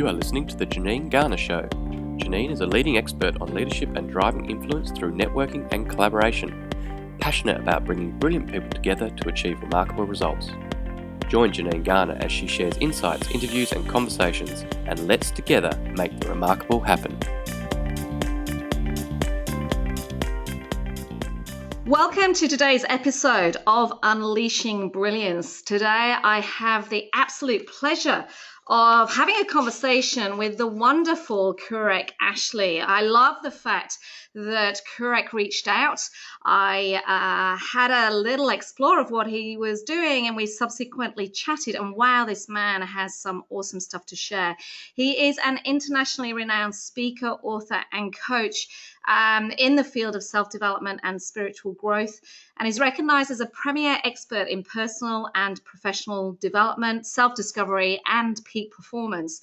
You are listening to The Janine Garner Show. Janine is a leading expert on leadership and driving influence through networking and collaboration, passionate about bringing brilliant people together to achieve remarkable results. Join Janine Garner as she shares insights, interviews, and conversations, and let's together make the remarkable happen. Welcome to today's episode of Unleashing Brilliance. Today I have the absolute pleasure of having a conversation with the wonderful Kurek Ashley. I love the fact that Kurek reached out. I uh, had a little explore of what he was doing, and we subsequently chatted. And wow, this man has some awesome stuff to share. He is an internationally renowned speaker, author, and coach um, in the field of self development and spiritual growth, and is recognized as a premier expert in personal and professional development, self discovery, and peak performance.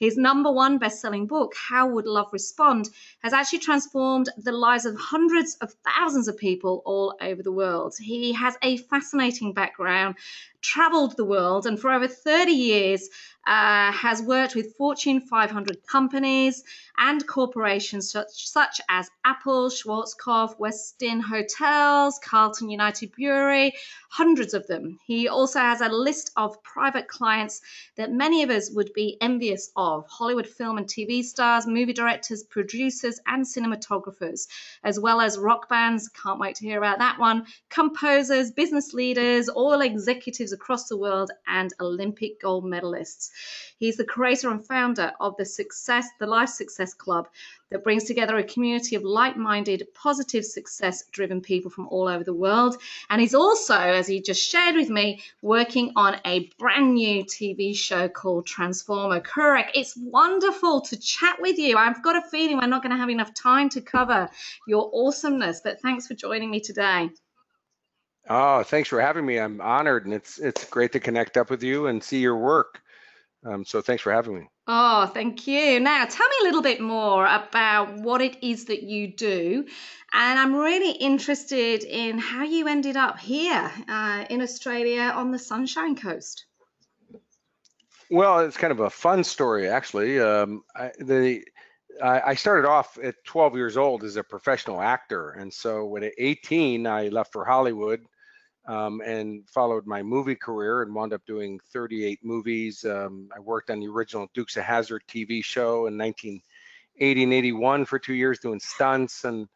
His number one best selling book, How Would Love Respond, has actually transformed the lives of hundreds of thousands of people all over the world. He has a fascinating background, traveled the world, and for over 30 years uh, has worked with Fortune 500 companies and corporations such, such as Apple, Schwarzkopf, Westin Hotels, Carlton United Brewery, hundreds of them. He also has a list of private clients that many of us would be envious of Hollywood film and TV stars, movie directors, producers, and cinematographers, as well as rock bands. Can't wait to hear about that one. Composers, business leaders, all executives across the world, and Olympic gold medalists. He's the creator and founder of the Success, the Life Success Club, that brings together a community of like-minded, positive, success-driven people from all over the world. And he's also, as he just shared with me, working on a brand new TV show called Transformer. Kurek, it's wonderful to chat with you. I've got a feeling we're not going to have enough time to cover your awesomeness, but thanks for joining me today. Oh, thanks for having me. I'm honored, and it's it's great to connect up with you and see your work. Um, so thanks for having me. Oh, thank you. Now, tell me a little bit more about what it is that you do. And I'm really interested in how you ended up here uh, in Australia on the Sunshine Coast. Well, it's kind of a fun story, actually. Um, I, the I started off at 12 years old as a professional actor, and so when at 18 I left for Hollywood um, and followed my movie career and wound up doing 38 movies. Um, I worked on the original Dukes of Hazzard TV show in 1980 and 81 for two years doing stunts and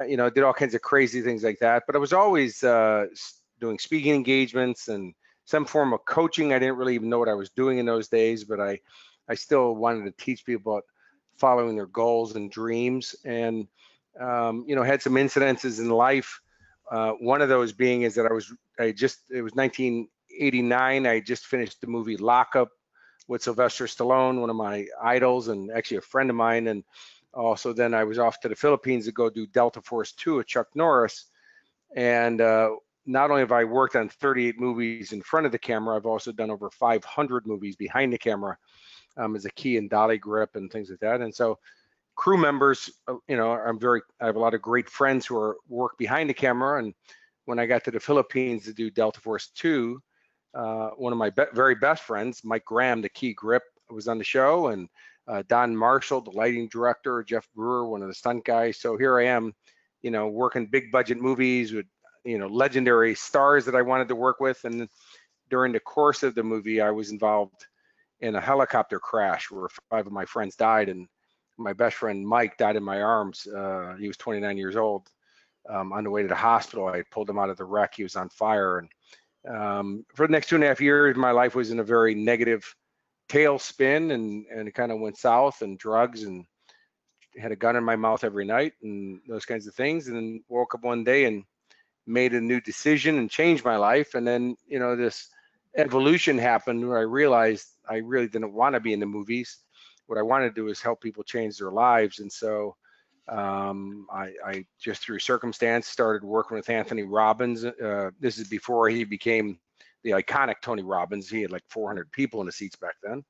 uh, you know did all kinds of crazy things like that. But I was always uh, doing speaking engagements and some form of coaching. I didn't really even know what I was doing in those days, but I I still wanted to teach people about following their goals and dreams and um, you know had some incidences in life uh, one of those being is that I was I just it was 1989. I just finished the movie Lockup with Sylvester Stallone, one of my idols, and actually a friend of mine. And also then I was off to the Philippines to go do Delta Force 2 with Chuck Norris. And uh, not only have I worked on 38 movies in front of the camera, I've also done over 500 movies behind the camera um, as a key and dolly grip and things like that. And so crew members, uh, you know, I'm very, I have a lot of great friends who are work behind the camera. And when I got to the Philippines to do Delta Force 2, uh, one of my be very best friends, Mike Graham, the key grip, was on the show, and uh, Don Marshall, the lighting director, Jeff Brewer, one of the stunt guys. So here I am, you know, working big budget movies with, you know, legendary stars that I wanted to work with. And during the course of the movie, I was involved in a helicopter crash where five of my friends died, and my best friend Mike died in my arms. Uh, he was 29 years old. Um, on the way to the hospital, I pulled him out of the wreck. He was on fire, and um, for the next two and a half years, my life was in a very negative tailspin, and and it kind of went south, and drugs, and had a gun in my mouth every night, and those kinds of things. And then woke up one day and made a new decision and changed my life. And then you know this evolution happened where I realized I really didn't want to be in the movies what I wanted to do is help people change their lives. And so um, I, I, just through circumstance started working with Anthony Robbins. Uh, this is before he became the iconic Tony Robbins. He had like 400 people in the seats back then.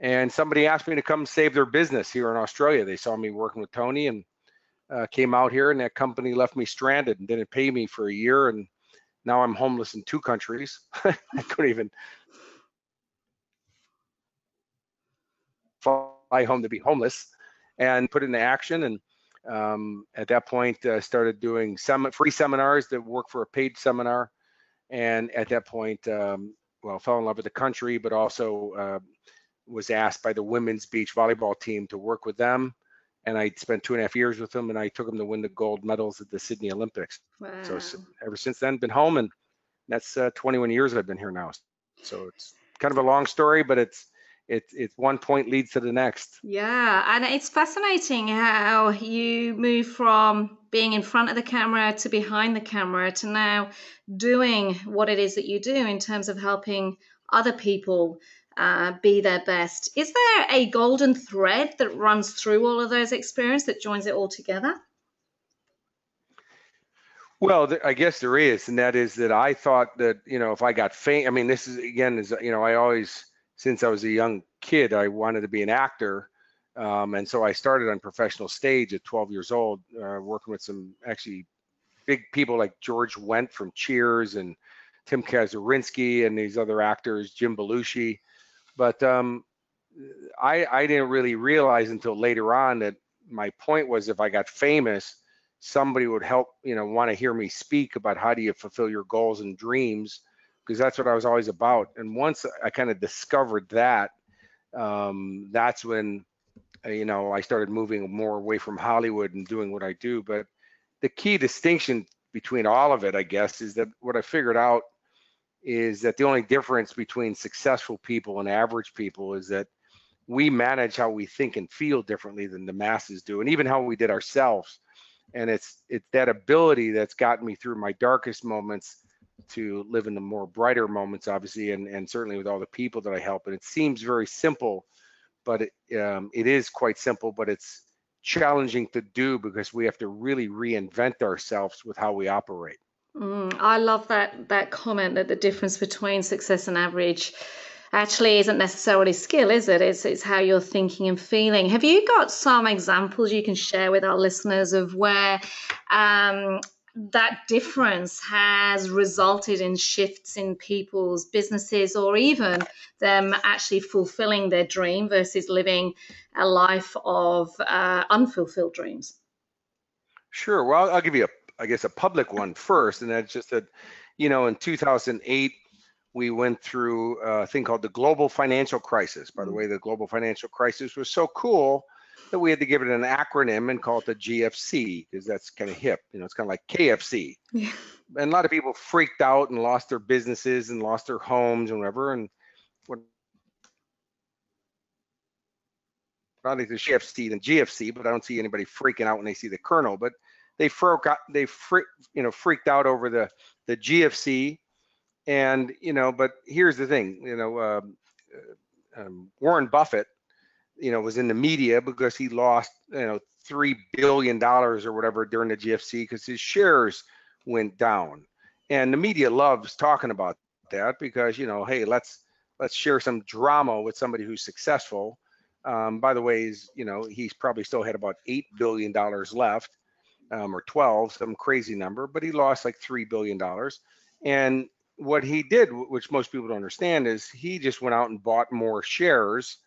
And somebody asked me to come save their business here in Australia. They saw me working with Tony and uh, came out here, and that company left me stranded and didn't pay me for a year. And now I'm homeless in two countries. I couldn't even fly home to be homeless and put it into action. And um, at that point, uh, started doing some free seminars that work for a paid seminar. And at that point, um, well, fell in love with the country, but also uh, was asked by the women's beach volleyball team to work with them. And I spent two and a half years with them, and I took them to win the gold medals at the Sydney Olympics. Wow. So ever since then, been home, and that's uh, 21 years I've been here now. So it's kind of a long story, but it's it's it's one point leads to the next. Yeah, and it's fascinating how you move from being in front of the camera to behind the camera to now doing what it is that you do in terms of helping other people uh, be their best. Is there a golden thread that runs through all of those experiences that joins it all together? Well, I guess there is, and that is that I thought that you know if I got faint. I mean, this is again is you know I always since I was a young kid, I wanted to be an actor. Um, and so I started on professional stage at 12 years old, uh, working with some actually big people like George Wendt from Cheers and Tim Kazurinsky and these other actors, Jim Belushi. But um, I, I didn't really realize until later on that my point was if I got famous, somebody would help, you know, want to hear me speak about how do you fulfill your goals and dreams because that's what I was always about. And once I kind of discovered that, um, that's when uh, you know I started moving more away from Hollywood and doing what I do. But the key distinction between all of it, I guess, is that what I figured out is that the only difference between successful people and average people is that we manage how we think and feel differently than the masses do, and even how we did ourselves. And it's it's that ability that's gotten me through my darkest moments to live in the more brighter moments, obviously, and, and certainly with all the people that I help. And it seems very simple, but it, um, it is quite simple, but it's challenging to do because we have to really reinvent ourselves with how we operate. Mm, I love that that comment that the difference between success and average actually isn't necessarily skill, is it? It's it's how you're thinking and feeling. Have you got some examples you can share with our listeners of where um, that difference has resulted in shifts in people's businesses or even them actually fulfilling their dream versus living a life of uh, unfulfilled dreams? Sure. Well, I'll give you, a, I guess, a public one first. And that's just that, you know, in 2008, we went through a thing called the global financial crisis. By the mm. way, the global financial crisis was so cool that we had to give it an acronym and call it the GFC because that's kind of hip. You know, it's kind of like KFC. Yeah. And a lot of people freaked out and lost their businesses and lost their homes and whatever. And what probably the GFC than GFC, but I don't see anybody freaking out when they see the Colonel. But they broke out, they freak, you know, freaked out over the the GFC. And you know, but here's the thing, you know, um, uh, um, Warren Buffett you know, was in the media because he lost, you know, three billion dollars or whatever during the GFC because his shares went down. And the media loves talking about that because, you know, hey, let's let's share some drama with somebody who's successful. Um, by the way, you know, he's probably still had about eight billion dollars left, um, or 12, some crazy number, but he lost like three billion dollars. And what he did, which most people don't understand, is he just went out and bought more shares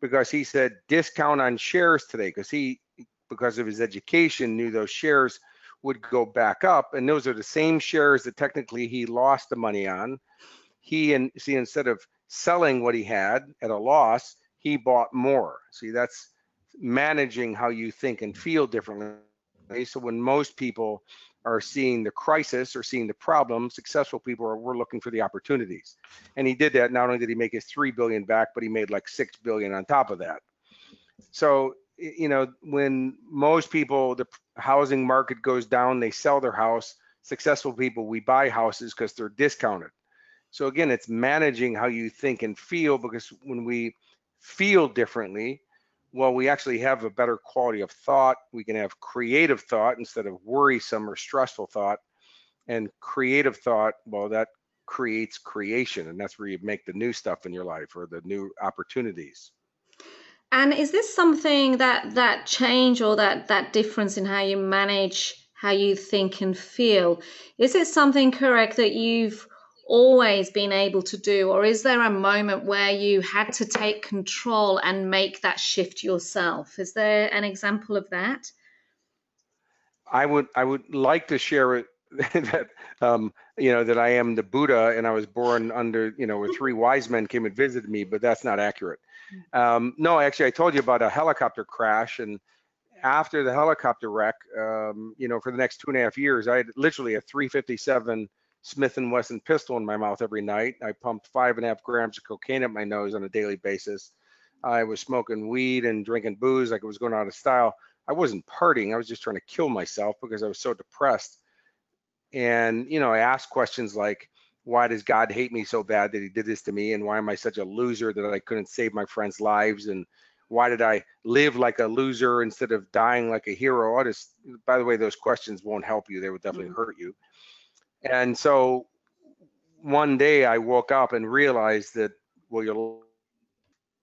because he said discount on shares today because he because of his education knew those shares would go back up and those are the same shares that technically he lost the money on. He and see instead of selling what he had at a loss he bought more. See that's managing how you think and feel differently. So when most people are seeing the crisis or seeing the problem. Successful people are we're looking for the opportunities. And he did that. Not only did he make his three billion back, but he made like six billion on top of that. So you know, when most people the housing market goes down, they sell their house. Successful people, we buy houses because they're discounted. So again, it's managing how you think and feel because when we feel differently, well, we actually have a better quality of thought. We can have creative thought instead of worrisome or stressful thought. And creative thought, well, that creates creation. And that's where you make the new stuff in your life or the new opportunities. And is this something that that change or that that difference in how you manage how you think and feel? Is it something Kurek that you've always been able to do, or is there a moment where you had to take control and make that shift yourself? Is there an example of that? I would I would like to share it that um, you know that I am the Buddha and I was born under you know where three wise men came and visited me, but that's not accurate. Mm. Um, no, actually, I told you about a helicopter crash, and after the helicopter wreck, um, you know, for the next two and a half years, I had literally a 357 Smith and Wesson pistol in my mouth every night. I pumped five and a half grams of cocaine up my nose on a daily basis. I was smoking weed and drinking booze like it was going out of style. I wasn't partying. I was just trying to kill myself because I was so depressed. And, you know, I asked questions like, why does God hate me so bad that he did this to me? And why am I such a loser that I couldn't save my friends' lives? And why did I live like a loser instead of dying like a hero? I just, by the way, those questions won't help you. They would definitely mm-hmm. hurt you. And so one day I woke up and realized that, well, your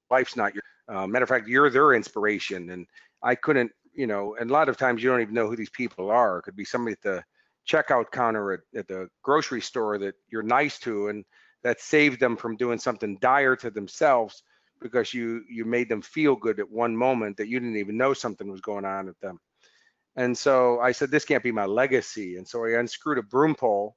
life's not your, uh, matter of fact, you're their inspiration. And I couldn't, you know, and a lot of times you don't even know who these people are. It could be somebody at the checkout counter at, at the grocery store that you're nice to and that saved them from doing something dire to themselves because you you made them feel good at one moment that you didn't even know something was going on with them. And so I said, this can't be my legacy. And so I unscrewed a broom pole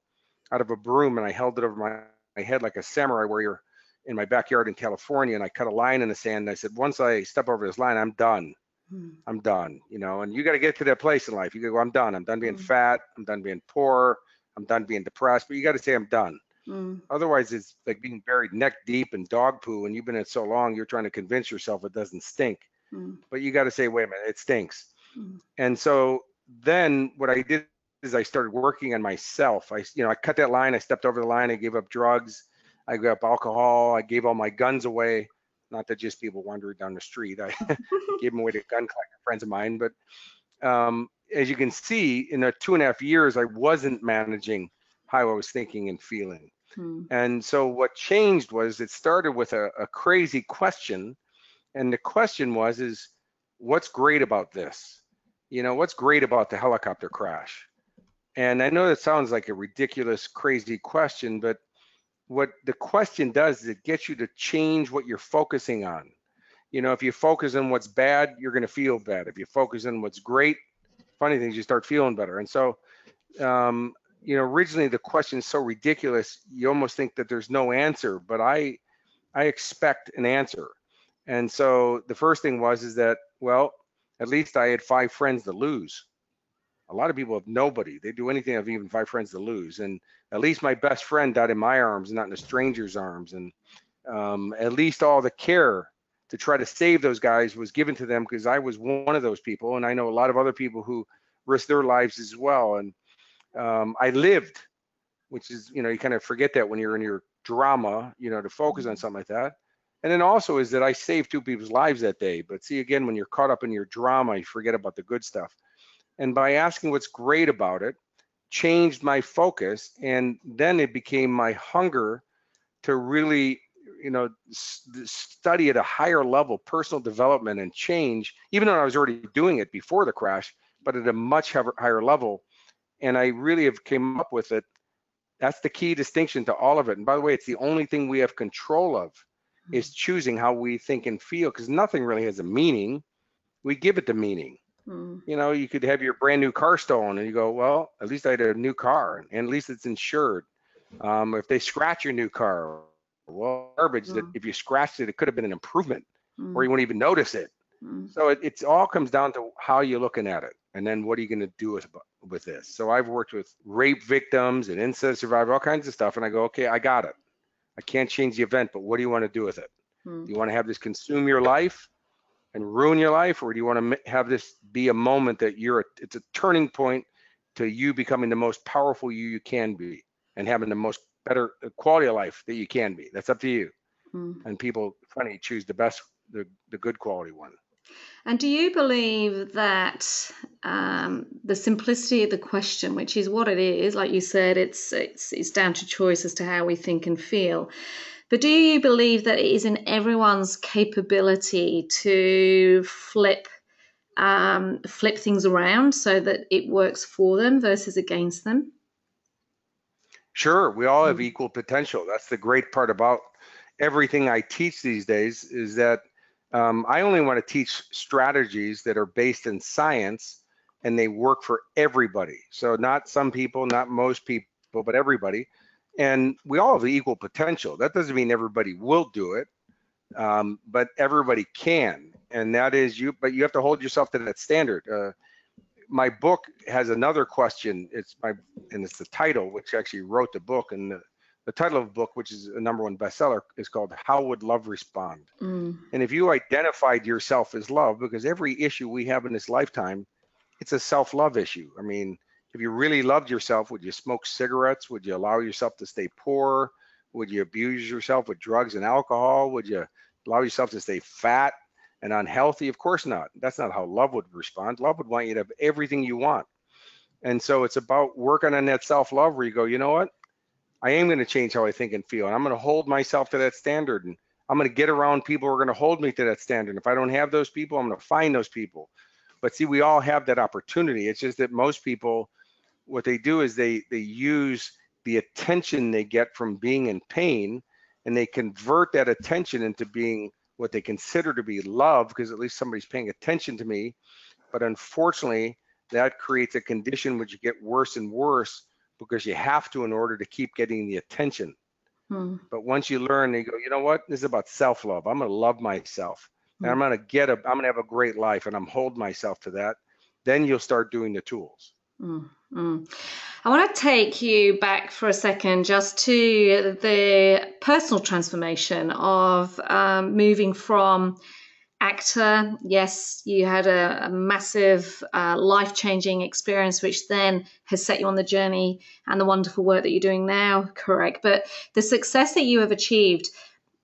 out of a broom and I held it over my, my head like a samurai warrior in my backyard in California. And I cut a line in the sand. And I said, once I step over this line, I'm done. Hmm. I'm done, you know, and you got to get to that place in life. You go, I'm done. I'm done being hmm. fat. I'm done being poor. I'm done being depressed, but you got to say I'm done. Hmm. Otherwise, it's like being buried neck deep in dog poo, and you've been in it so long, you're trying to convince yourself it doesn't stink. But you got to say, wait a minute, it stinks. And so then what I did is I started working on myself. I, you know, I cut that line. I stepped over the line. I gave up drugs. I gave up alcohol. I gave all my guns away not that just people wandering down the street. I gave them away to gun collector friends of mine. But um, as you can see, in the two and a half years, I wasn't managing how I was thinking and feeling. Hmm. And so what changed was it started with a, a crazy question. And the question was, is what's great about this? You know, what's great about the helicopter crash? And I know that sounds like a ridiculous, crazy question, but what the question does is it gets you to change what you're focusing on. You know, if you focus on what's bad, you're going to feel bad. If you focus on what's great, funny things, you start feeling better. And so, um, you know, originally the question is so ridiculous, you almost think that there's no answer. But I, I expect an answer. And so the first thing was is that well, at least I had five friends to lose a lot of people have nobody. They do anything have even five friends to lose. And at least my best friend died in my arms, not in a stranger's arms. And um, at least all the care to try to save those guys was given to them because I was one of those people. And I know a lot of other people who risked their lives as well. And um, I lived, which is, you know, you kind of forget that when you're in your drama, you know, to focus on mm-hmm. something like that. And then also is that I saved two people's lives that day. But see, again, when you're caught up in your drama, you forget about the good stuff. And by asking what's great about it changed my focus and then it became my hunger to really you know study at a higher level personal development and change even though i was already doing it before the crash but at a much higher level. And i really have came up with it. That's the key distinction to all of it. And by the way it's the only thing we have control of is choosing how we think and feel because nothing really has a meaning we give it the meaning Mm. You know, you could have your brand new car stolen and you go, well, at least I had a new car and at least it's insured. Um, if they scratch your new car, well, garbage mm. that if you scratched it, it could have been an improvement mm. or you wouldn't even notice it. Mm. So it it's all comes down to how you're looking at it. And then what are you going to do with, with this? So I've worked with rape victims and incest survivors, all kinds of stuff. And I go, okay, I got it. I can't change the event, but what do you want to do with it? Mm. Do you want to have this consume your life? and ruin your life or do you want to have this be a moment that you're a, it's a turning point to you becoming the most powerful you you can be and having the most better uh, quality of life that you can be that's up to you mm. and people funny choose the best the, the good quality one and do you believe that um, the simplicity of the question, which is what it is, like you said, it's, it's it's down to choice as to how we think and feel, but do you believe that it is in everyone's capability to flip um, flip things around so that it works for them versus against them? Sure, we all have Mm. equal potential. That's the great part about everything I teach these days is that um, I only want to teach strategies that are based in science and they work for everybody. So not some people, not most people, but everybody. And we all have equal potential. That doesn't mean everybody will do it, um, but everybody can. And that is you, but you have to hold yourself to that standard. Uh, my book has another question. It's my, and it's the title, which actually wrote the book. And the, the title of the book, which is a number one bestseller, is called How Would Love Respond? Mm. And if you identified yourself as love, because every issue we have in this lifetime, it's a self-love issue. I mean, if you really loved yourself, would you smoke cigarettes? Would you allow yourself to stay poor? Would you abuse yourself with drugs and alcohol? Would you allow yourself to stay fat and unhealthy? Of course not. That's not how love would respond. Love would want you to have everything you want. And so it's about working on that self-love where you go, you know what? I am going to change how I think and feel. And I'm going to hold myself to that standard. And I'm going to get around people who are going to hold me to that standard. If I don't have those people, I'm going to find those people. But see, we all have that opportunity. It's just that most people, what they do is they they use the attention they get from being in pain, and they convert that attention into being what they consider to be love, because at least somebody's paying attention to me. But unfortunately, that creates a condition which get worse and worse because you have to in order to keep getting the attention. Mm. But once you learn, you go, you know what? This is about self-love. I'm going to love myself, and I'm going to get a, I'm going to have a great life, and I'm hold myself to that. Then you'll start doing the tools. Mm, mm. I want to take you back for a second just to the personal transformation of um, moving from actor. Yes, you had a, a massive uh, life changing experience, which then has set you on the journey and the wonderful work that you're doing now, correct? But the success that you have achieved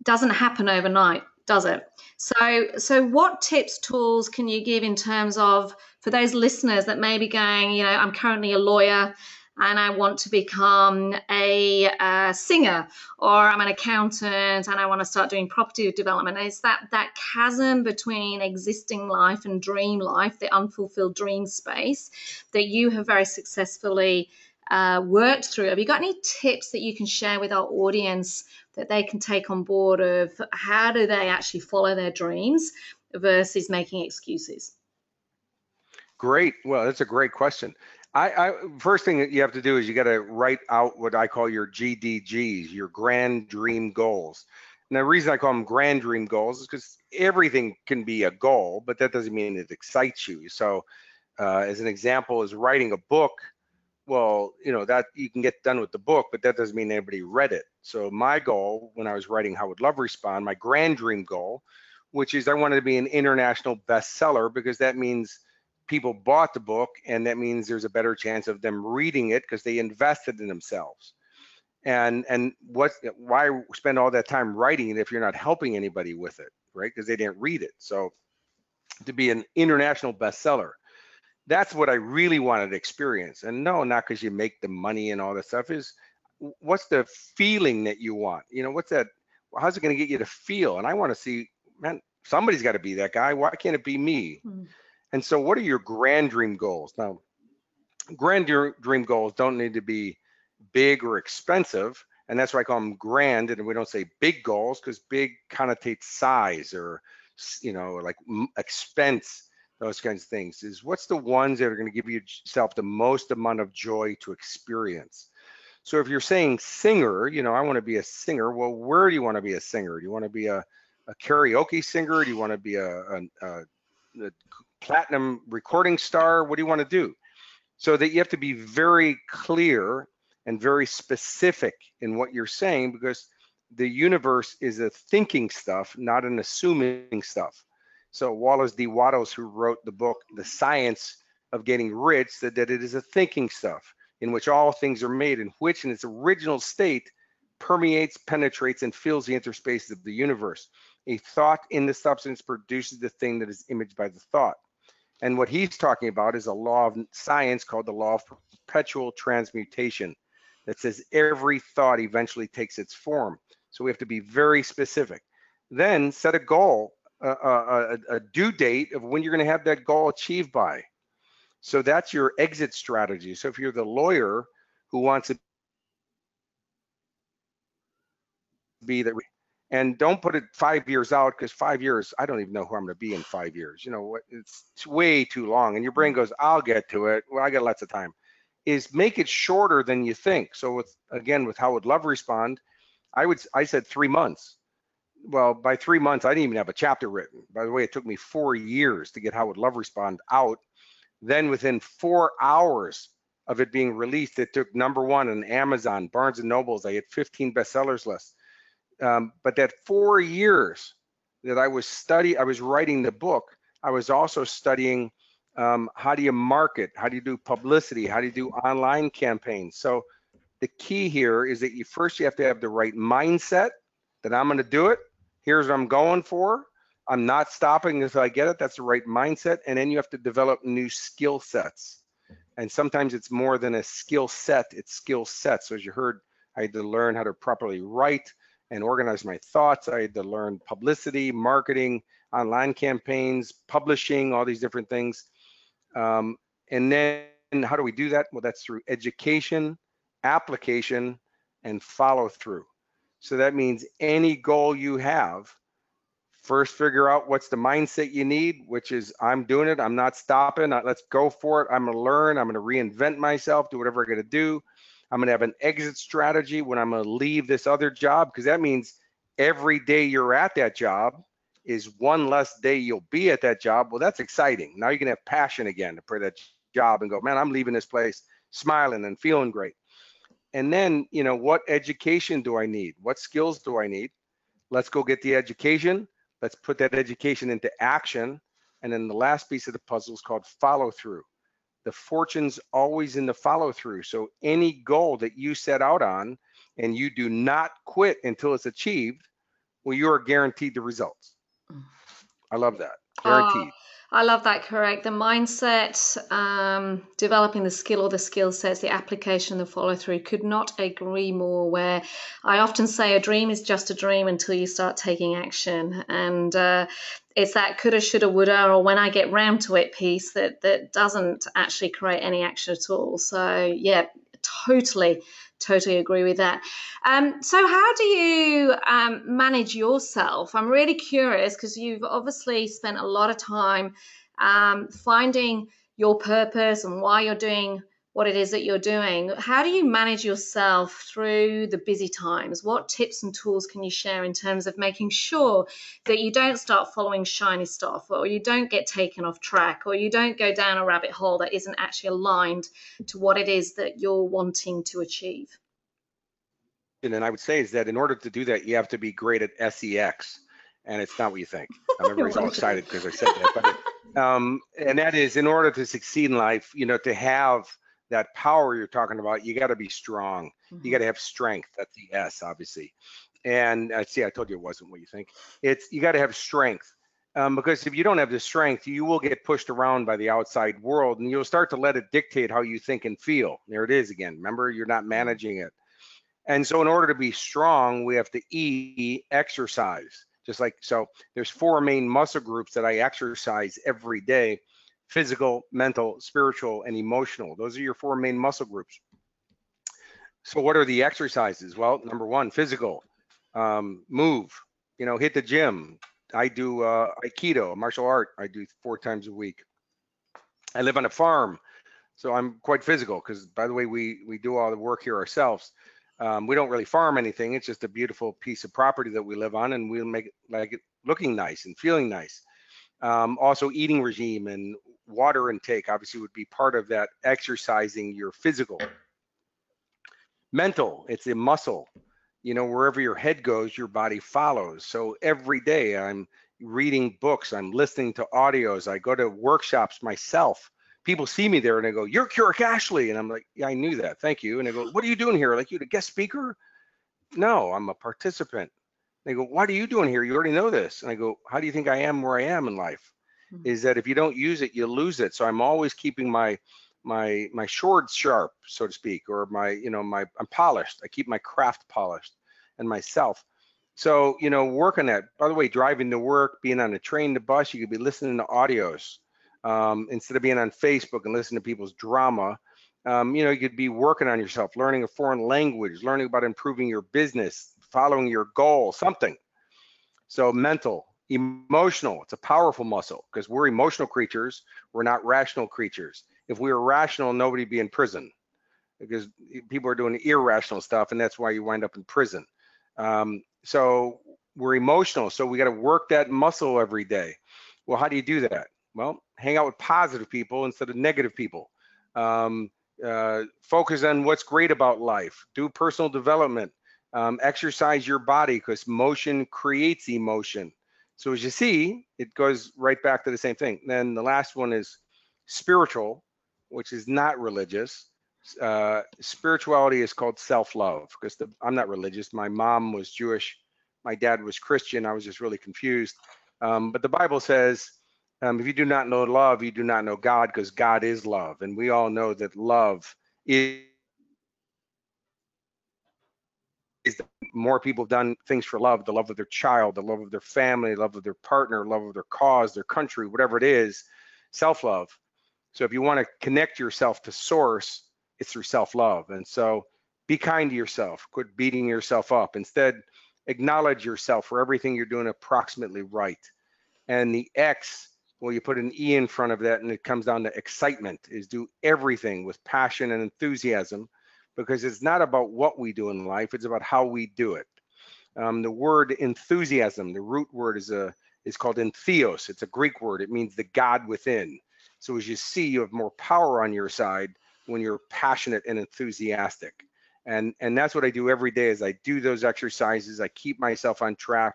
doesn't happen overnight, does it? So, so what tips, tools can you give in terms of for those listeners that may be going, you know, I'm currently a lawyer and I want to become a, uh, singer, or I'm an accountant and I want to start doing property development. Is that that chasm between existing life and dream life, the unfulfilled dream space that you have very successfully uh, worked through? Have you got any tips that you can share with our audience that they can take on board of how do they actually follow their dreams versus making excuses? Great. Well, that's a great question. I, I first thing that you have to do is you got to write out what I call your GDGs, your grand dream goals. And the reason I call them grand dream goals is because everything can be a goal, but that doesn't mean it excites you. So, uh, as an example, is writing a book. Well, you know that you can get done with the book, but that doesn't mean anybody read it. So my goal when I was writing How Would Love Respond, my grand dream goal, which is I wanted to be an international bestseller because that means people bought the book and that means there's a better chance of them reading it because they invested in themselves. And and what why spend all that time writing it if you're not helping anybody with it right? Because they didn't read it. So to be an international bestseller that's what i really wanted to experience. And no not because you make the money and all that stuff is what's the feeling that you want? You know what's that how's it going to get you to feel? And i want to see man somebody's got to be that guy. Why can't it be me? Mm. And so, what are your grand dream goals? Now, grand dr- dream goals don't need to be big or expensive, and that's why I call them grand. And we don't say big goals because big connotates size or you know like expense, those kinds of things. Is what's the ones that are going to give yourself the most amount of joy to experience? So if you're saying singer, you know, I want to be a singer. Well, where do you want to be a singer? Do you want to be a, a karaoke singer? Do you want to be a, a, a platinum recording star? What do you want to do? So that you have to be very clear and very specific in what you're saying because the universe is a thinking stuff, not an assuming stuff. So Wallace D. Wattles, who wrote the book The Science of Getting Rich, said that it is a thinking stuff in which all things are made, in which in its original state permeates, penetrates, and fills the interspaces of the universe. A thought in the substance produces the thing that is imaged by the thought. And what he's talking about is a law of science called the law of perpetual transmutation that says every thought eventually takes its form. So we have to be very specific. Then set a goal, a, a, a due date of when you're going to have that goal achieved by. So that's your exit strategy. So if you're the lawyer who wants to be that and don't put it five years out because five years i don't even know who i'm going to be in five years you know it's, it's way too long and your brain mm. goes i'll get to it. Well i got lots of time. Is make it shorter than you think. So with again with how would love respond i would i said three months. Well by three months i didn't even have a chapter written. By the way it took me four years to get how would love respond out. Then within four hours of it being released it took number one on amazon barnes and nobles i had 15 bestsellers lists um, but that four years that I was study, I was writing the book, I was also studying um, how do you market, how do you do publicity, how do you do online campaigns. So the key here is that you first you have to have the right mindset that I'm going to do it. Here's what I'm going for. I'm not stopping until I get it. That's the right mindset. And then you have to develop new skill sets. And sometimes it's more than a skill set, it's skill sets. So as you heard, I had to learn how to properly write, and organize my thoughts. I had to learn publicity, marketing, online campaigns, publishing, all these different things. Um, and then how do we do that? Well, that's through education, application, and follow through. So that means any goal you have, first figure out what's the mindset you need, which is I'm doing it, I'm not stopping, let's go for it. I'm gonna learn, I'm gonna reinvent myself, do whatever I gotta do. I'm going to have an exit strategy when I'm going to leave this other job because that means every day you're at that job is one less day you'll be at that job. Well, that's exciting. Now you can have passion again to for that job and go, man, I'm leaving this place smiling and feeling great. And then, you know, what education do I need? What skills do I need? Let's go get the education. Let's put that education into action. And then the last piece of the puzzle is called follow through the fortune's always in the follow through. So any goal that you set out on and you do not quit until it's achieved, well, you are guaranteed the results. I love that. Guaranteed. Uh, I love that, Kurek. The mindset, um, developing the skill or the skill sets, the application, the follow through. Could not agree more. Where I often say a dream is just a dream until you start taking action. And uh, it's that coulda, shoulda, woulda, or when I get round to it piece that, that doesn't actually create any action at all. So, yeah, totally totally agree with that. Um, so, how do you um, manage yourself? I'm really curious because you've obviously spent a lot of time um, finding your purpose and why you're doing what it is that you're doing. How do you manage yourself through the busy times? What tips and tools can you share in terms of making sure that you don't start following shiny stuff or you don't get taken off track or you don't go down a rabbit hole that isn't actually aligned to what it is that you're wanting to achieve? And then I would say is that in order to do that, you have to be great at SEX. And it's not what you think. I'm everybody's all excited because I said that. But it, um, and that is in order to succeed in life, you know, to have that power you're talking about, you got to be strong. Mm-hmm. You got to have strength. That's the S, obviously. And I uh, see, I told you it wasn't what you think. It's you got to have strength. Um, because if you don't have the strength, you will get pushed around by the outside world and you'll start to let it dictate how you think and feel. There it is again. Remember, you're not mm-hmm. managing it. And so, in order to be strong, we have to E, exercise. Just like so, there's four main muscle groups that I exercise every day physical, mental, spiritual, and emotional. Those are your four main muscle groups. So what are the exercises? Well, number one, physical, um, move, you know, hit the gym. I do uh, Aikido, martial art. I do four times a week. I live on a farm, so I'm quite physical because, by the way, we we do all the work here ourselves. Um, we don't really farm anything. It's just a beautiful piece of property that we live on, and we'll make it like it looking nice and feeling nice. Um, also, eating regime and water intake obviously would be part of that exercising your physical. Mental, it's a muscle. You know, wherever your head goes, your body follows. So every day I'm reading books, I'm listening to audios, I go to workshops myself. People see me there and they go, You're Kurek Ashley. And I'm like, Yeah, I knew that. Thank you. And they go, What are you doing here? Like you the guest speaker? No, I'm a participant. They go, What are you doing here? You already know this. And I go, How do you think I am where I am in life? Mm-hmm. is that if you don't use it, you lose it. So I'm always keeping my my my swords sharp, so to speak, or my you know my I'm polished. I keep my craft polished and myself. So you know, work on that. By the way, driving to work, being on a train, the bus, you could be listening to audios um, instead of being on Facebook and listening to people's drama. Um, you know, you could be working on yourself, learning a foreign language, learning about improving your business, following your goal, something. So mental, emotional, it's a powerful muscle because we're emotional creatures. We're not rational creatures. If we were rational, nobody'd be in prison because people are doing irrational stuff and that's why you wind up in prison. Um, so we're emotional. So we got to work that muscle every day. Well, how do you do that? Well, hang out with positive people instead of negative people. Um, uh, focus on what's great about life. Do personal development. Um, exercise your body because motion creates emotion. So as you see, it goes right back to the same thing. Then the last one is spiritual, which is not religious. Uh, spirituality is called self-love because I'm not religious. My mom was Jewish. My dad was Christian. I was just really confused. Um, but the Bible says um, if you do not know love, you do not know God because God is love. And we all know that love is, is more people have done things for love, the love of their child, the love of their family, love of their partner, love of their cause, their country, whatever it is, self-love. So if you want to connect yourself to source, it's through self-love. And so be kind to yourself, quit beating yourself up. Instead, acknowledge yourself for everything you're doing approximately right. And the X well, you put an E in front of that and it comes down to excitement is do everything with passion and enthusiasm because it's not about what we do in life, it's about how we do it. Um, the word enthusiasm, the root word is a is called entheos. It's a Greek word. It means the God within. So as you see, you have more power on your side when you're passionate and enthusiastic. And and that's what I do every day is I do those exercises. I keep myself on track.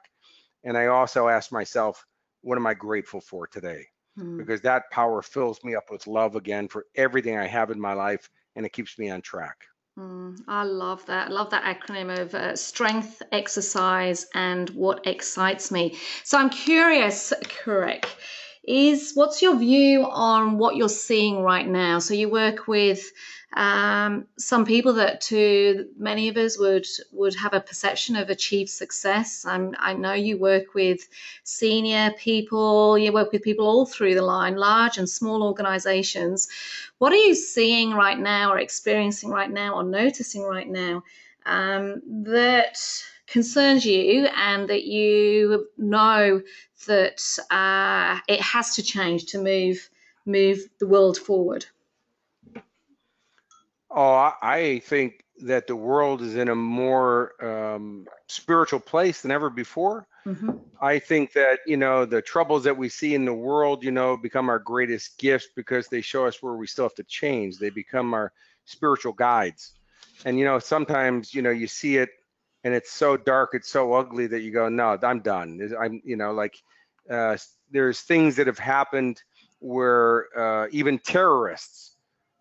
And I also ask myself, what am I grateful for today? Mm. Because that power fills me up with love again for everything I have in my life and it keeps me on track. Mm, I love that. I love that acronym of uh, strength, exercise, and what excites me. So I'm curious, Kurek, is what's your view on what you're seeing right now? So you work with um, some people that to many of us would would have a perception of achieved success. I'm, I know you work with senior people, you work with people all through the line, large and small organizations. What are you seeing right now, or experiencing right now, or noticing right now um, that concerns you and that you know that uh, it has to change to move move the world forward? Oh, I think that the world is in a more um, spiritual place than ever before. Mm-hmm. I think that you know the troubles that we see in the world, you know, become our greatest gifts because they show us where we still have to change. They become our spiritual guides. And you know, sometimes you know you see it, and it's so dark, it's so ugly that you go, no, I'm done. I'm, you know, like uh, there's things that have happened where uh, even terrorists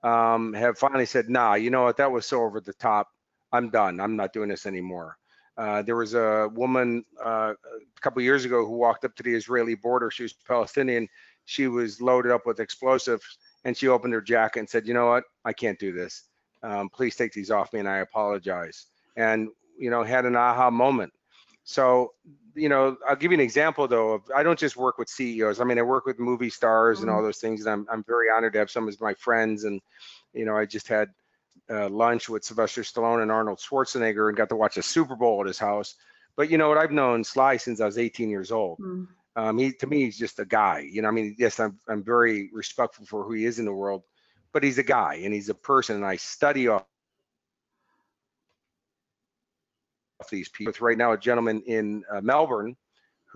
um, have finally said, nah, you know what, that was so over the top. I'm done. I'm not doing this anymore. Uh, there was a woman uh, a couple years ago who walked up to the Israeli border. She was Palestinian. She was loaded up with explosives, and she opened her jacket and said, "You know what? I can't do this. Um, please take these off me, and I apologize." And you know, had an aha moment. So you know, I'll give you an example though. Of, I don't just work with CEOs. I mean, I work with movie stars mm-hmm. and all those things, and I'm I'm very honored to have some of my friends. And you know, I just had uh, lunch with Sylvester Stallone and Arnold Schwarzenegger, and got to watch a Super Bowl at his house. But you know what? I've known Sly since I was 18 years old. Mm-hmm. Um, he to me, he's just a guy. You know, I mean, yes, I'm I'm very respectful for who he is in the world, but he's a guy and he's a person, and I study off these people. With right now a gentleman in uh, Melbourne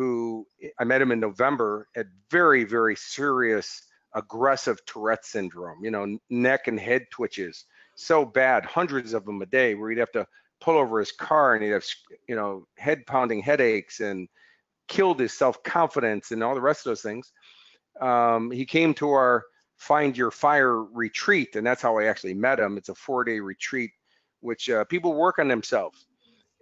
who I met him in November had very, very serious aggressive Tourette syndrome, you know, neck and head twitches so bad, hundreds of them a day, where he'd have to pull over his car and he'd have, you know, head pounding headaches and killed his self confidence and all the rest of those things. Um, he came to our Find Your Fire retreat, and that's how I actually met him. It's a four day retreat, which uh, people work on themselves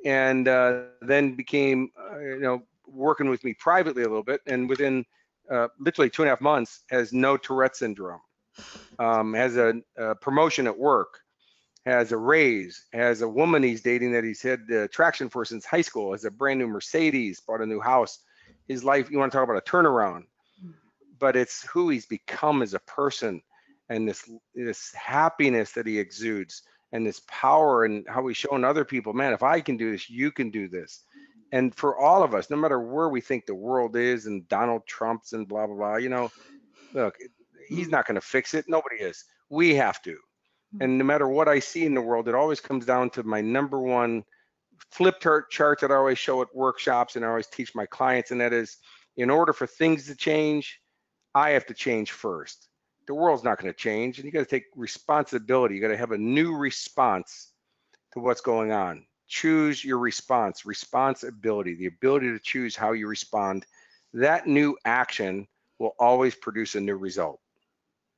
and uh, then became, uh, you know, working with me privately a little bit. And within uh, literally two and a half months, has no Tourette syndrome, um, has a, a, promotion at work, has a raise, has a woman he's dating that he's had attraction for since high school, has a brand new Mercedes, bought a new house. His life, you want to talk about a turnaround, but it's who he's become as a person and this this happiness that he exudes and this power and how we show in other people, man, if I can do this, you can do this. Mm-hmm. And for all of us, no matter where we think the world is and Donald Trump's and blah, blah, blah, you know, look, he's mm-hmm. not going to fix it. Nobody is. We have to. Mm-hmm. And no matter what I see in the world, it always comes down to my number one flip chart, chart that I always show at workshops and I always teach my clients. And that is in order for things to change, I have to change first. The world's not going to change, and you got to take responsibility. You got to have a new response to what's going on. Choose your response, responsibility, the ability to choose how you respond. That new action will always produce a new result.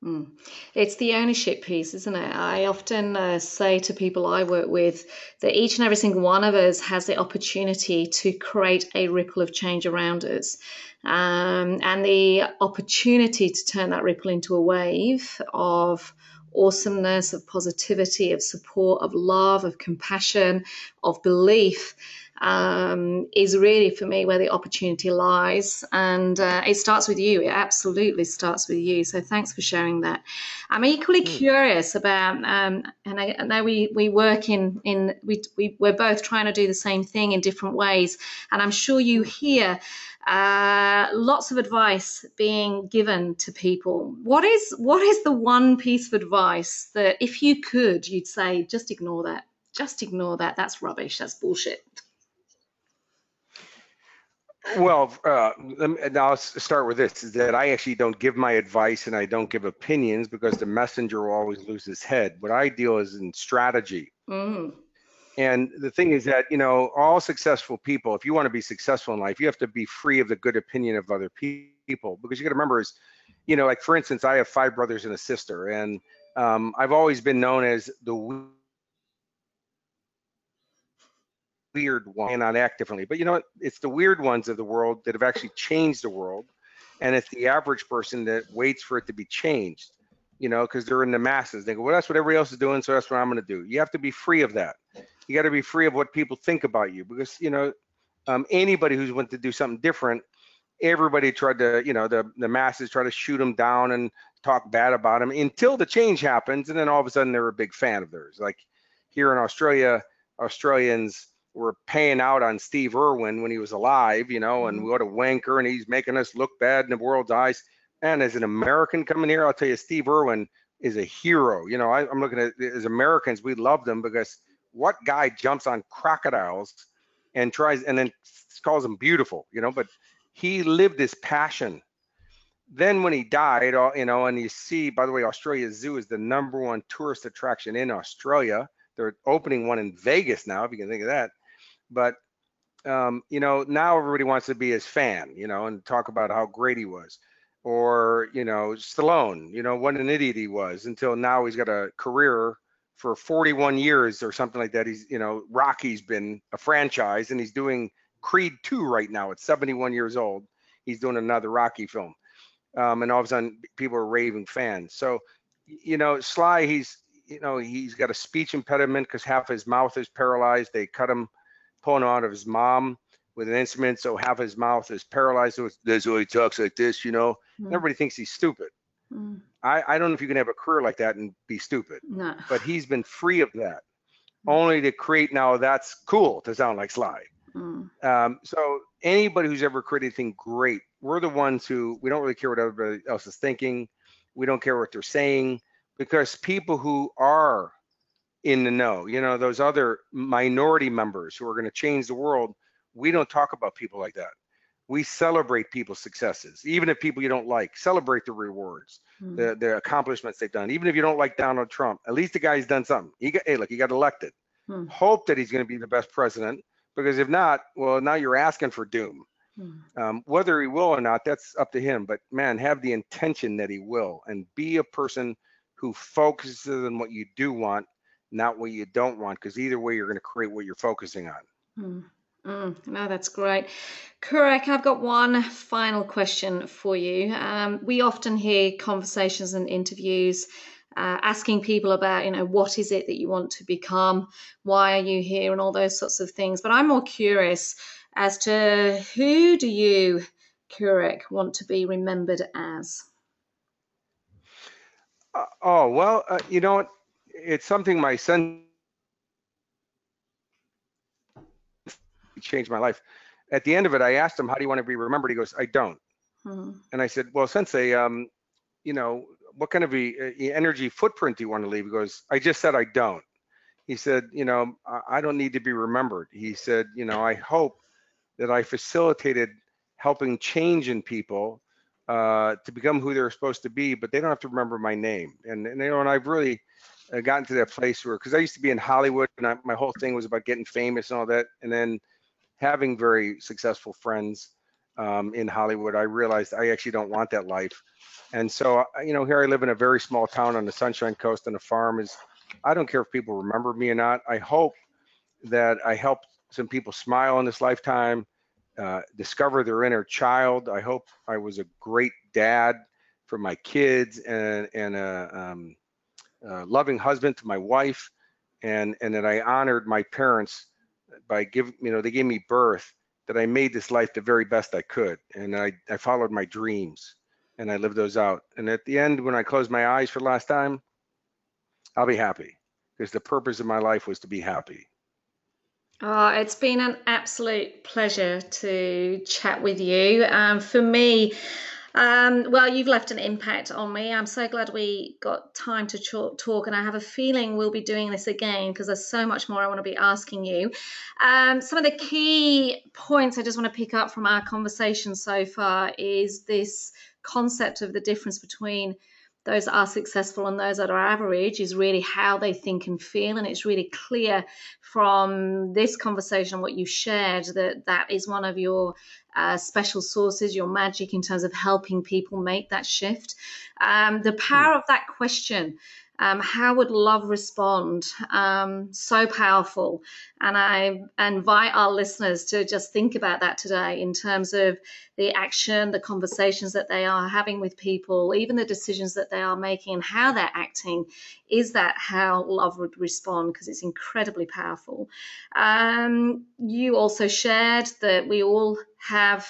Mm. It's the ownership piece, isn't it? I often uh, say to people I work with that each and every single one of us has the opportunity to create a ripple of change around us. Um, and the opportunity to turn that ripple into a wave of awesomeness, of positivity, of support, of love, of compassion, of belief um, is really for me where the opportunity lies. And uh, it starts with you. It absolutely starts with you. So thanks for sharing that. I'm equally mm. curious about, um, and I, I, know we, we work in, in we, we, we're both trying to do the same thing in different ways. And I'm sure you hear uh, lots of advice being given to people. What is what is the one piece of advice that if you could, you'd say, just ignore that. Just ignore that. That's rubbish. That's bullshit. Well, uh, and I'll start with this: is that I actually don't give my advice and I don't give opinions because the messenger will always lose his head. What I deal is in strategy. Mm. And the thing is that you know, all successful people, if you want to be successful in life, you have to be free of the good opinion of other people because you got to remember is, you know, like for instance, I have five brothers and a sister, and um, I've always been known as the weird one and not act differently. But you know what? It's the weird ones of the world that have actually changed the world. And it's the average person that waits for it to be changed, you know, because they're in the masses. They go, well, that's what everybody else is doing, so that's what I'm going to do. You have to be free of that. You got to be free of what people think about you because, you know, um, anybody who's went to do something different, everybody tried to, you know, the, the masses try to shoot them down and talk bad about them until the change happens. And then all of a sudden they're a big fan of theirs. Like here in Australia, Australians, were paying out on Steve Irwin when he was alive, you know, and mm-hmm. what a wanker, and he's making us look bad in the world's eyes. And as an American coming here, I'll tell you, Steve Irwin is a hero. You know, I, am looking at as Americans, we love them because what guy jumps on crocodiles and tries and then calls them beautiful, you know, but he lived this passion. Then when he died, you know, and you see, by the way, Australia Zoo is the number one tourist attraction in Australia. They're opening one in Vegas now, if you can think of that but um, you know, now everybody wants to be his fan, you know, and talk about how great he was. Or, you know, Stallone, you know, what an idiot he was until now he's got a career for 41 years or something like that. He's, you know, Rocky's been a franchise and he's doing Creed 2 right now at 71 years old. He's doing another Rocky film. Um, and all of a sudden people are raving fans. So, you know, Sly, he's, you know, he's got a speech impediment because half his mouth is paralyzed. They cut him pulling out of his mom with an instrument, so half his mouth is paralyzed. So that's why he talks like this, you know. Mm. Everybody thinks he's stupid. Mm. I, I don't know if you can have a career like that and be stupid. No. But he's been free of that, mm. only to create now that's cool to sound like Sly. Mm. Um, so anybody who's ever created anything great, we're the ones who we don't really care what everybody else is thinking. We don't care what they're saying because people who are in the know. You know, those other minority members who are going to change the world, we don't talk about people like that. We celebrate people's successes, even if people you don't like, celebrate the rewards, mm. the, the accomplishments they've done. Even if you don't like Donald Trump, at least the guy's done something. He got, hey, look, he got elected. Mm. Hope that he's going to be the best president, because if not, well, now you're asking for doom. Mm. Um, whether he will or not, that's up to him. But man, have the intention that he will, and be a person who focuses on what you do want not what you don't want, because either way, you're going to create what you're focusing on. Mm. Mm, no, that's great. Kurek, I've got one final question for you. Um, we often hear conversations and interviews uh, asking people about, you know, what is it that you want to become? Why are you here? And all those sorts of things. But I'm more curious as to who do you, Kurek, want to be remembered as? Uh, oh, well, uh, you know what? It's something my son changed my life. At the end of it, I asked him, "How do you want to be remembered?" He goes, "I don't." Hmm. And I said, "Well, Sensei, um, you know, what kind of a, a, energy footprint do you want to leave?" He goes, "I just said I don't." He said, "You know, I, I don't need to be remembered." He said, "You know, I hope that I facilitated helping change in people uh, to become who they're supposed to be, but they don't have to remember my name." And, and you know, and I've really uh, gotten to that place where, because I used to be in Hollywood, and I, my whole thing was about getting famous and all that, and then having very successful friends um, in Hollywood, I realized I actually don't want that life. And so, uh, you know, here I live in a very small town on the Sunshine Coast, and a farm is, I don't care if people remember me or not. I hope that I helped some people smile in this lifetime, uh, discover their inner child. I hope I was a great dad for my kids and and a, um, loving husband to my wife, and and that I honored my parents by giving, you know, they gave me birth, that I made this life the very best I could. And I, I followed my dreams and I lived those out. And at the end, when I close my eyes for the last time, I'll be happy because the purpose of my life was to be happy. Oh, it's been an absolute pleasure to chat with you. Um, for me, um, well, you've left an impact on me. I'm so glad we got time to talk, and I have a feeling we'll be doing this again because there's so much more I want to be asking you. Um, some of the key points I just want to pick up from our conversation so far is this concept of the difference between those are successful and those that are average is really how they think and feel. And it's really clear from this conversation, what you shared, that that is one of your uh, special sources, your magic in terms of helping people make that shift. Um, the power of that question um, how would love respond? Um, so powerful. And I invite our listeners to just think about that today in terms of the action, the conversations that they are having with people, even the decisions that they are making and how they're acting. Is that how love would respond? Because it's incredibly powerful. Um, you also shared that we all have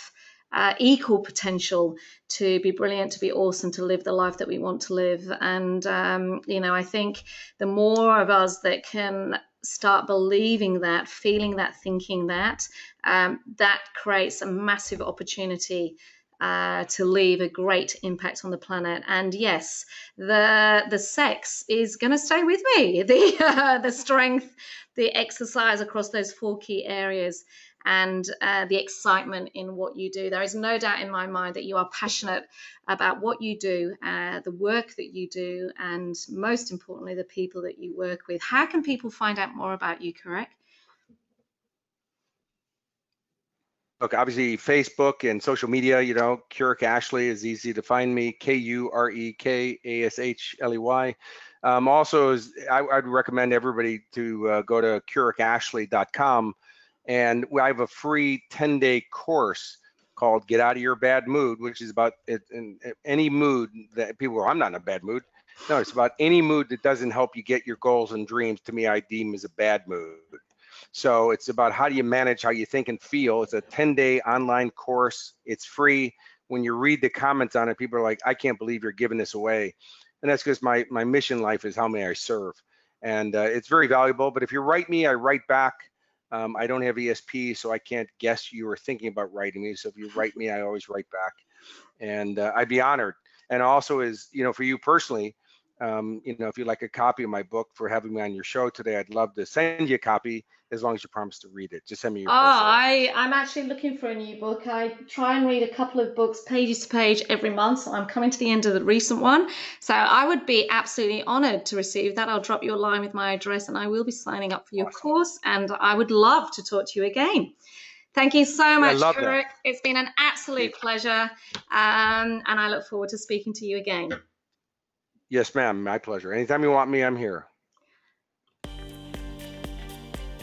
uh, equal potential to be brilliant, to be awesome, to live the life that we want to live. And, um, you know, I think the more of us that can start believing that, feeling that, thinking that, um, that creates a massive opportunity. Uh, to leave a great impact on the planet. And yes, the the sex is going to stay with me. The uh, the strength, the exercise across those four key areas and uh, the excitement in what you do. There is no doubt in my mind that you are passionate about what you do, uh, the work that you do, and most importantly, the people that you work with. How can people find out more about you, Kurek? Look, obviously, Facebook and social media, you know, Kurek Ashley is easy to find me, K U R E K A S H L E Y. Um, also, is, I, would recommend everybody to uh, go to kurekashley.com and I have a free 10 day course called Get Out of Your Bad Mood, which is about it, in, in any mood that people go, I'm not in a bad mood. No, it's about any mood that doesn't help you get your goals and dreams. To me, I deem as a bad mood. So it's about how do you manage how you think and feel. It's a 10 day online course. It's free. When you read the comments on it, people are like, I can't believe you're giving this away. And that's because my, my mission life is how may I serve. And uh, it's very valuable. But if you write me, I write back. Um, I don't have ESP, so I can't guess you were thinking about writing me. So if you write me, I always write back, and uh, I'd be honored. And also, is you know, for you personally, um, you know, if you like a copy of my book for having me on your show today, I'd love to send you a copy as long as you promise to read it. Just send me your. Oh, I I'm actually looking for a new book. I try and read a couple of books, pages to page, every month. So I'm coming to the end of the recent one. So I would be absolutely honoured to receive that. I'll drop you a line with my address, and I will be signing up for your awesome. course. And I would love to talk to you again. Thank you so much, Kurek. It's been an absolute pleasure, um, and I look forward to speaking to you again. Yes, ma'am. My pleasure. Anytime you want me, I'm here.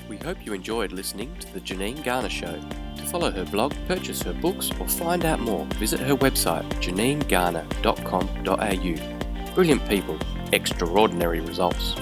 We hope you enjoyed listening to The Janine Garner Show. To follow her blog, purchase her books, or find out more, visit her website, janinegarner.com.au. Brilliant people, extraordinary results.